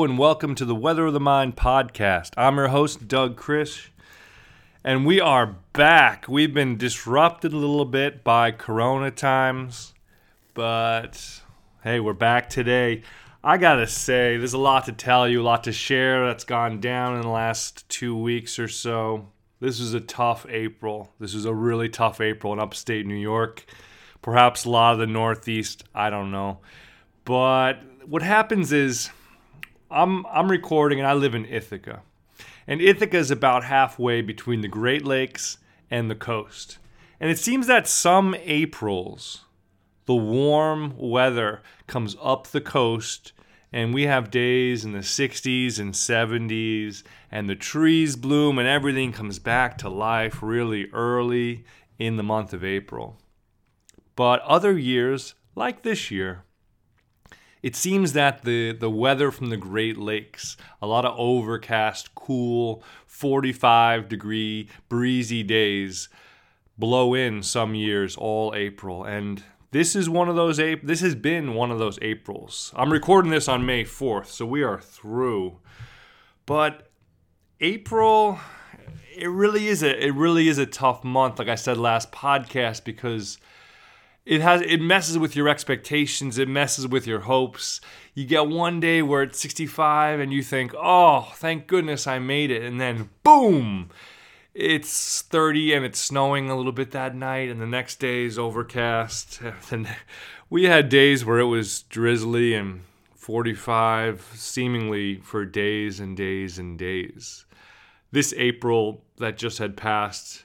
And welcome to the Weather of the Mind podcast. I'm your host, Doug Chris, and we are back. We've been disrupted a little bit by Corona times, but hey, we're back today. I gotta say, there's a lot to tell you, a lot to share that's gone down in the last two weeks or so. This was a tough April. This was a really tough April in upstate New York. Perhaps a lot of the Northeast, I don't know. But what happens is I'm I'm recording and I live in Ithaca. And Ithaca is about halfway between the Great Lakes and the coast. And it seems that some Aprils the warm weather comes up the coast and we have days in the 60s and 70s and the trees bloom and everything comes back to life really early in the month of April. But other years, like this year, it seems that the, the weather from the Great Lakes, a lot of overcast, cool, 45 degree, breezy days, blow in some years all April. And this is one of those April. This has been one of those Aprils. I'm recording this on May 4th, so we are through. But April, it really is a it really is a tough month. Like I said last podcast, because it has it messes with your expectations it messes with your hopes. You get one day where it's 65 and you think oh thank goodness i made it. And then boom it's 30 and it's snowing a little bit that night and the next day is overcast. And we had days where it was drizzly and 45 seemingly for days and days and days. This april that just had passed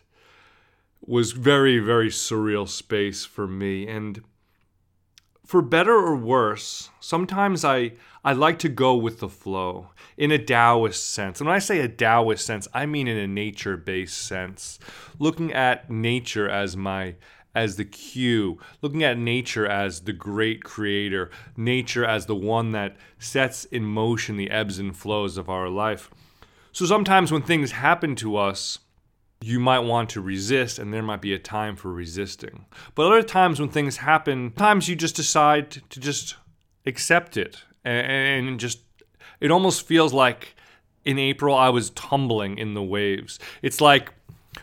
was very, very surreal space for me. And for better or worse, sometimes I, I like to go with the flow in a Taoist sense. And when I say a Taoist sense, I mean in a nature based sense. Looking at nature as my as the cue, looking at nature as the great creator, nature as the one that sets in motion the ebbs and flows of our life. So sometimes when things happen to us, you might want to resist and there might be a time for resisting. But other times when things happen, times you just decide to just accept it and, just it almost feels like in April I was tumbling in the waves. It's like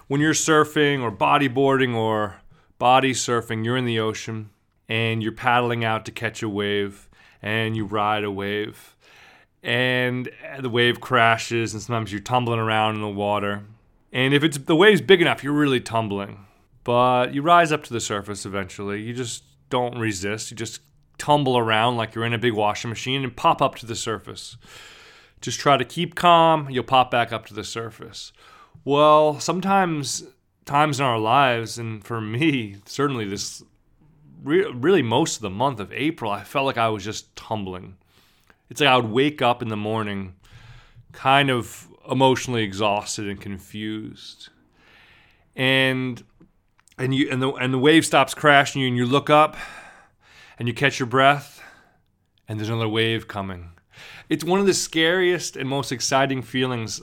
when you're surfing or bodyboarding or body surfing, you're in the ocean and you're paddling out to catch a wave and you ride a wave and the wave crashes and sometimes you're tumbling around in the water and if it's the wave's big enough, you're really tumbling. But you rise up to the surface eventually. You just don't resist. You just tumble around like you're in a big washing machine and pop up to the surface. Just try to keep calm, you'll pop back up to the surface. Well, sometimes times in our lives, and for me, certainly this re- really most of the month of April, I felt like I was just tumbling. It's like I would wake up in the morning kind of emotionally exhausted and confused. And and you and the and the wave stops crashing you and you look up and you catch your breath and there's another wave coming. It's one of the scariest and most exciting feelings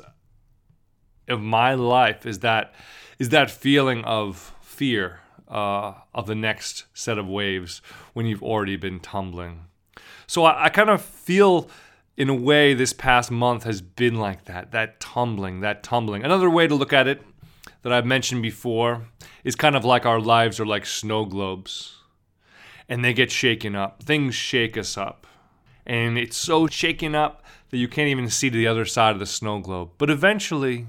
of my life is that is that feeling of fear uh, of the next set of waves when you've already been tumbling. So I, I kind of feel in a way, this past month has been like that that tumbling, that tumbling. Another way to look at it that I've mentioned before is kind of like our lives are like snow globes and they get shaken up. Things shake us up. And it's so shaken up that you can't even see to the other side of the snow globe. But eventually,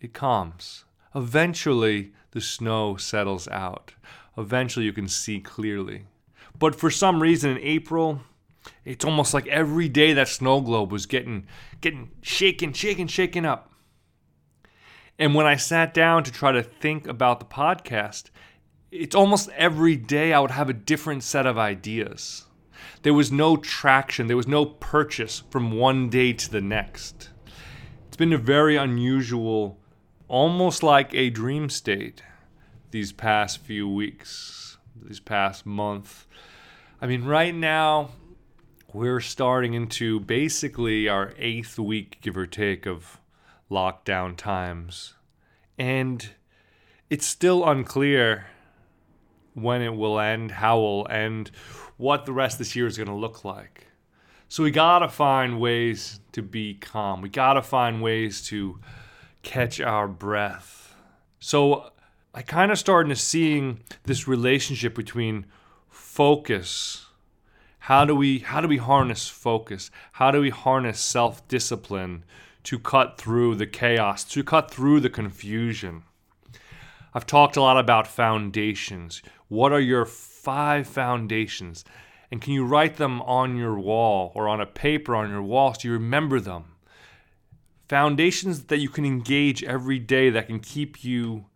it calms. Eventually, the snow settles out. Eventually, you can see clearly. But for some reason, in April, it's almost like every day that snow globe was getting getting shaken, shaken, shaken up. And when I sat down to try to think about the podcast, it's almost every day I would have a different set of ideas. There was no traction, there was no purchase from one day to the next. It's been a very unusual, almost like a dream state these past few weeks, these past month. I mean, right now, we're starting into basically our eighth week, give or take, of lockdown times. And it's still unclear when it will end, how it will end, what the rest of this year is going to look like. So we gotta find ways to be calm. We gotta find ways to catch our breath. So I kind of started to seeing this relationship between focus. How do we how do we harness focus? How do we harness self-discipline to cut through the chaos, to cut through the confusion? I've talked a lot about foundations. What are your five foundations? And can you write them on your wall or on a paper on your wall so you remember them? Foundations that you can engage every day that can keep you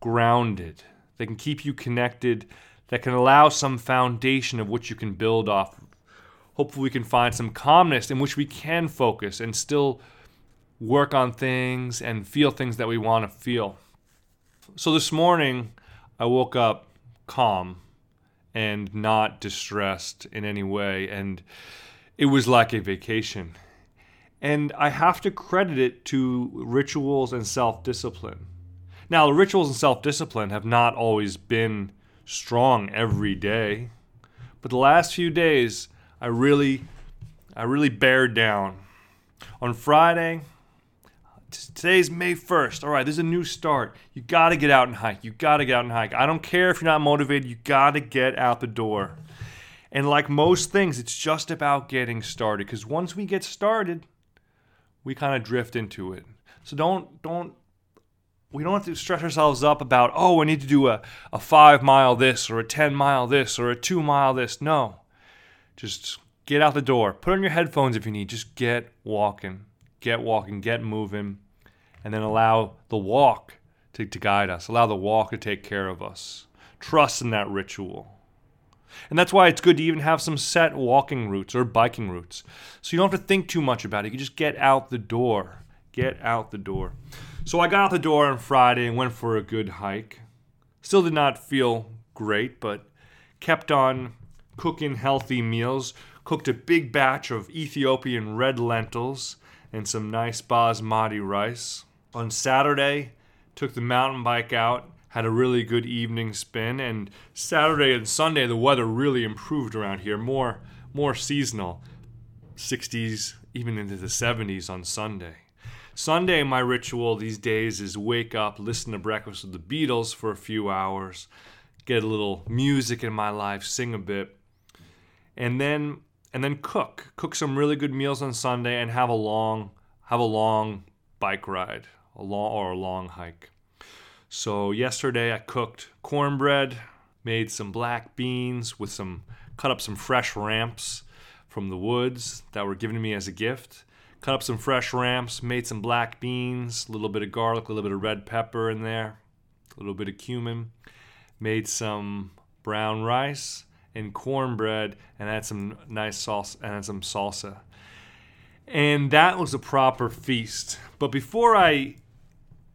grounded, that can keep you connected, that can allow some foundation of which you can build off. Hopefully, we can find some calmness in which we can focus and still work on things and feel things that we want to feel. So, this morning, I woke up calm and not distressed in any way. And it was like a vacation. And I have to credit it to rituals and self discipline. Now, rituals and self discipline have not always been strong every day, but the last few days, I really, I really bared down. On Friday, today's May 1st. All right, this is a new start. You got to get out and hike. You got to get out and hike. I don't care if you're not motivated, you got to get out the door. And like most things, it's just about getting started because once we get started, we kind of drift into it. So don't don't we don't have to stress ourselves up about, oh, I need to do a, a five mile this or a 10 mile this or a two mile this. No. Just get out the door. Put on your headphones if you need. Just get walking get walking, get moving, and then allow the walk to, to guide us, allow the walk to take care of us. Trust in that ritual. And that's why it's good to even have some set walking routes or biking routes. So you don't have to think too much about it. You just get out the door. Get out the door. So I got out the door on Friday and went for a good hike. Still did not feel great, but kept on cooking healthy meals. Cooked a big batch of Ethiopian red lentils and some nice basmati rice. On Saturday, took the mountain bike out, had a really good evening spin, and Saturday and Sunday the weather really improved around here, more more seasonal. 60s, even into the 70s on Sunday. Sunday, my ritual these days is wake up, listen to Breakfast with the Beatles for a few hours, get a little music in my life, sing a bit, and then and then cook. Cook some really good meals on Sunday and have a long have a long bike ride, a long or a long hike. So yesterday I cooked cornbread, made some black beans with some cut up some fresh ramps from the woods that were given to me as a gift. Cut up some fresh ramps, made some black beans, a little bit of garlic, a little bit of red pepper in there, a little bit of cumin. Made some brown rice, and cornbread and had some nice sauce and add some salsa. And that was a proper feast. But before I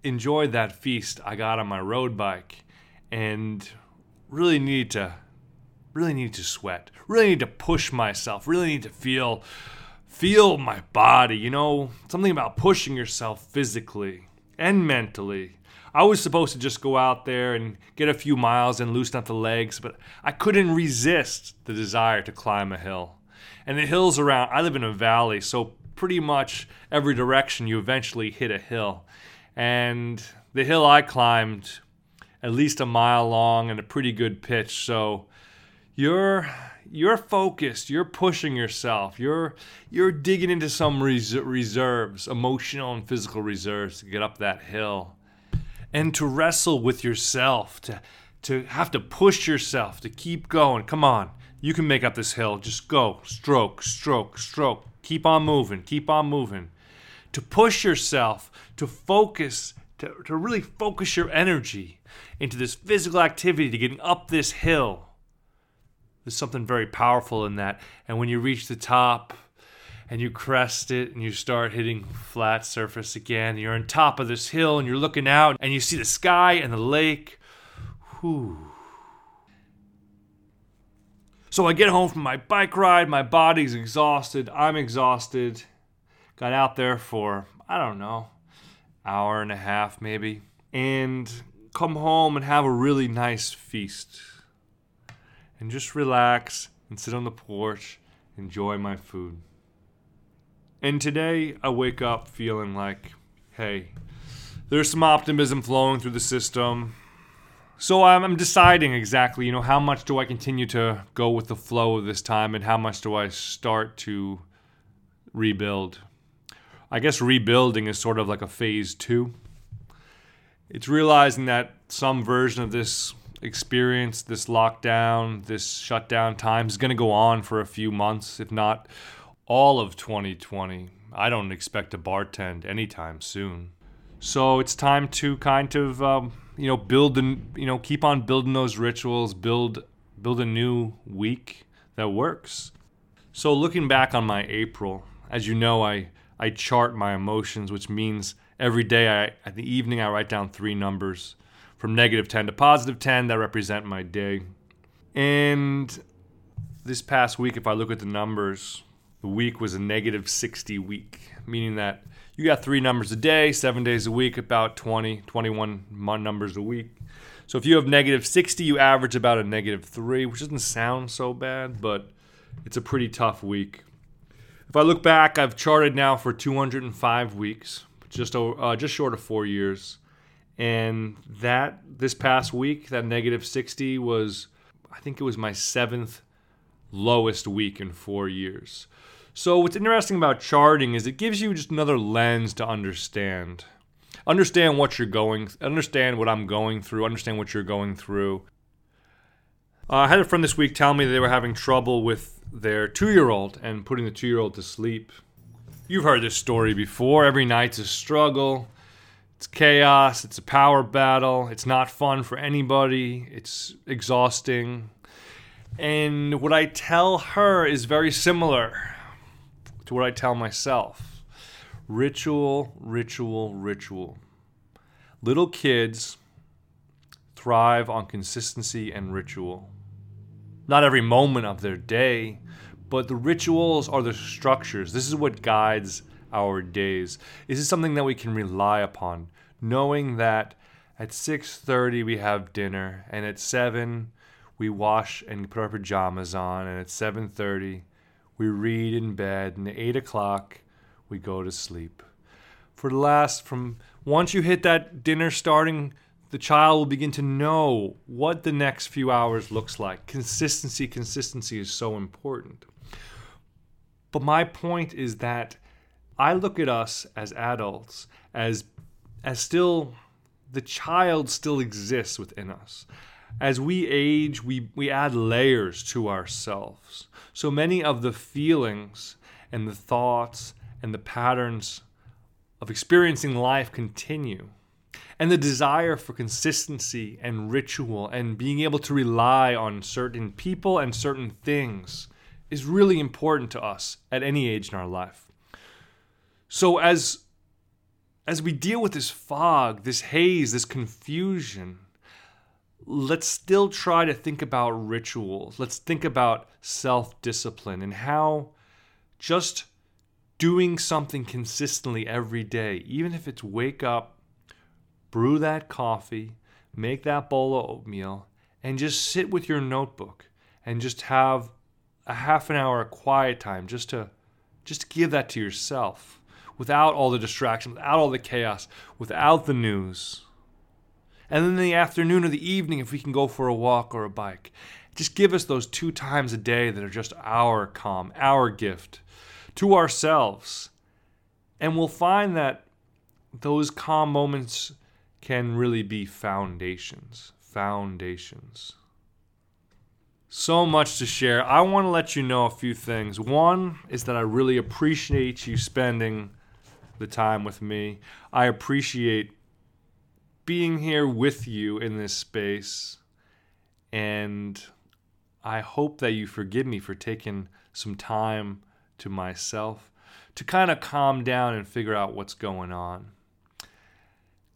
enjoyed that feast, I got on my road bike and really needed to really need to sweat. Really need to push myself. Really need to feel feel my body, you know, something about pushing yourself physically and mentally I was supposed to just go out there and get a few miles and loosen up the legs, but I couldn't resist the desire to climb a hill. And the hills around, I live in a valley, so pretty much every direction you eventually hit a hill. And the hill I climbed, at least a mile long and a pretty good pitch, so you're you're focused you're pushing yourself you're you're digging into some res- reserves emotional and physical reserves to get up that hill and to wrestle with yourself, to, to have to push yourself, to keep going. Come on, you can make up this hill. Just go, stroke, stroke, stroke. Keep on moving, keep on moving. To push yourself, to focus, to, to really focus your energy into this physical activity, to getting up this hill. There's something very powerful in that. And when you reach the top, and you crest it and you start hitting flat surface again. You're on top of this hill and you're looking out and you see the sky and the lake. Whew. So I get home from my bike ride, my body's exhausted, I'm exhausted. Got out there for, I don't know, hour and a half maybe, and come home and have a really nice feast. And just relax and sit on the porch enjoy my food. And today I wake up feeling like, hey, there's some optimism flowing through the system. So I'm, deciding exactly, you know, how much do I continue to go with the flow of this time and how much do I start to rebuild. I guess rebuilding is sort of like a phase two. It's realizing that some version of this experience, this lockdown, this shutdown time is going to go on for a few months, if not all of 2020. I don't expect to bartend anytime soon. So it's time to kind of, um, you know, build and you know, keep on building those rituals, build build a new week that works. So looking back on my April, as you know, I I chart my emotions, which means every day I at the evening I write down three numbers from negative 10 to positive 10 that represent my day. And this past week if I look at the numbers, the week was a negative 60 week, meaning that you got three numbers a day, 7 days a week, about 20, 21 numbers a week. So if you have negative 60, you average about a negative 3, which doesn't sound so bad, but it's a pretty tough week. If I look back, I've charted now for 205 weeks, just uh, just short of four years, and that this past week, that negative 60 was, I think it was my seventh lowest week in four years. So what's interesting about charting is it gives you just another lens to understand. Understand what you're going, understand what I'm going through, understand what you're going through. Uh, I had a friend this week tell me they were having trouble with their two year old and putting the two year old to sleep. You've heard this story before. Every night's a struggle. It's chaos. It's a power battle. It's not fun for anybody. It's exhausting. And what I tell her is very similar to what I tell myself ritual, ritual, ritual. Little kids thrive on consistency and ritual not every moment of their day, but the rituals are the structures. This is what guides our days. This is something that we can rely upon, knowing that at 6:30 we have dinner and at 7 we wash and put our pajamas on and at 7:30 we read in bed and at 8 o'clock we go to sleep. For the last from once you hit that dinner starting the child will begin to know what the next few hours looks like. Consistency, consistency is so important. But my point is that I look at us as adults as as still the child still exists within us. As we age, we, we add layers to ourselves. So many of the feelings and the thoughts and the patterns of experiencing life continue and the desire for consistency and ritual and being able to rely on certain people and certain things is really important to us at any age in our life. So as as we deal with this fog, this haze, this confusion, let's still try to think about rituals. Let's think about self-discipline and how just doing something consistently every day, even if it's wake up brew that coffee, make that bowl of oatmeal, and just sit with your notebook and just have a half an hour of quiet time just to just give that to yourself without all the distraction, without all the chaos, without the news. And then in the afternoon or the evening, if we can go for a walk or a bike, just give us those two times a day that are just our calm, our gift to ourselves. And we'll find that those calm moments can really be foundations. Foundations. So much to share. I want to let you know a few things. One is that I really appreciate you spending the time with me. I appreciate being here with you in this space. And I hope that you forgive me for taking some time to myself to kind of calm down and figure out what's going on.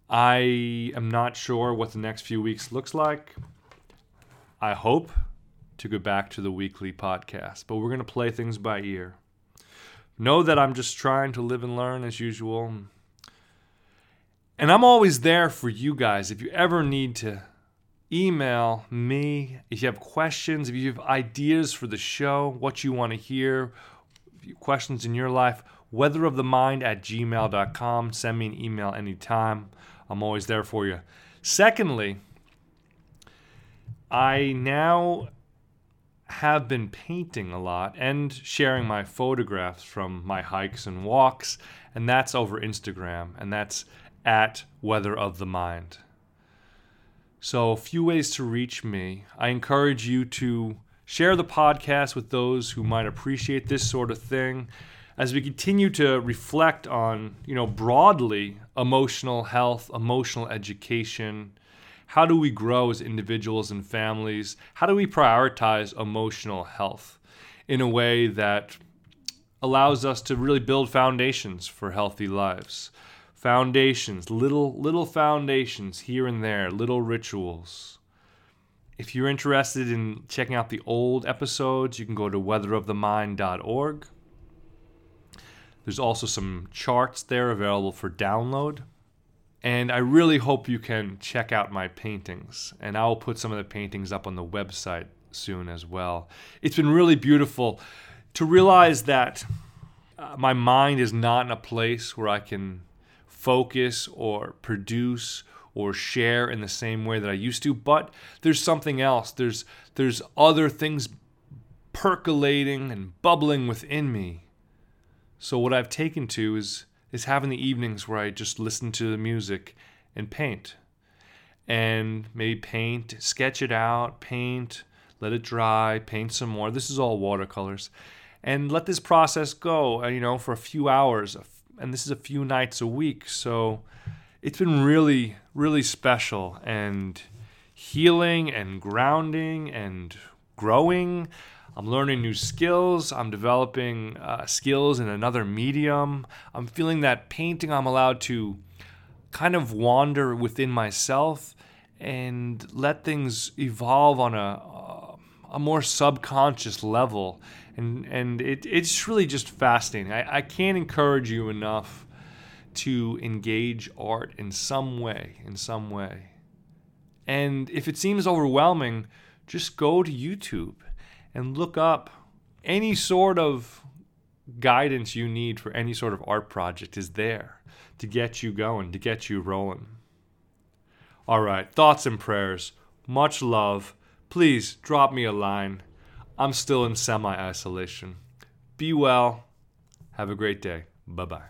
I am not sure what the next few weeks looks like. I hope to go back to the weekly podcast, but we're going to play things by ear. Know that I'm just trying to live and learn as usual. And I'm always there for you guys if you ever need to email me if you have questions, if you have ideas for the show, what you want to hear, questions in your life, weatherofthemind at gmail.com. Send me an email anytime. I'm always there for you. Secondly, I now have been painting a lot and sharing my photographs from my hikes and walks, and that's over Instagram, and that's at Weather of the Mind. So, a few ways to reach me. I encourage you to share the podcast with those who might appreciate this sort of thing as we continue to reflect on, you know, broadly emotional health, emotional education. How do we grow as individuals and families? How do we prioritize emotional health in a way that allows us to really build foundations for healthy lives? foundations, little little foundations here and there, little rituals. If you're interested in checking out the old episodes, you can go to weatherofthemind.org. There's also some charts there available for download. And I really hope you can check out my paintings. And I'll put some of the paintings up on the website soon as well. It's been really beautiful to realize that uh, my mind is not in a place where I can focus or produce or share in the same way that I used to, but there's something else. There's there's other things percolating and bubbling within me. So what I've taken to is is having the evenings where I just listen to the music and paint. And maybe paint, sketch it out, paint, let it dry, paint some more. This is all watercolors. And let this process go, uh, you know, for a few hours, and this is a few nights a week. So it's been really, really special and healing and grounding and growing. I'm learning new skills. I'm developing uh, skills in another medium. I'm feeling that painting, I'm allowed to kind of wander within myself and let things evolve on a, a more subconscious level and and it, it's really just fascinating. I, I can't encourage you enough to engage art in some way, in some way. And if it seems overwhelming, just go to YouTube and look up any sort of guidance you need for any sort of art project is there to get you going, to get you rolling. All right, thoughts and prayers. Much love. Please drop me a line. I'm still in semi isolation. Be well. Have a great day. Bye bye.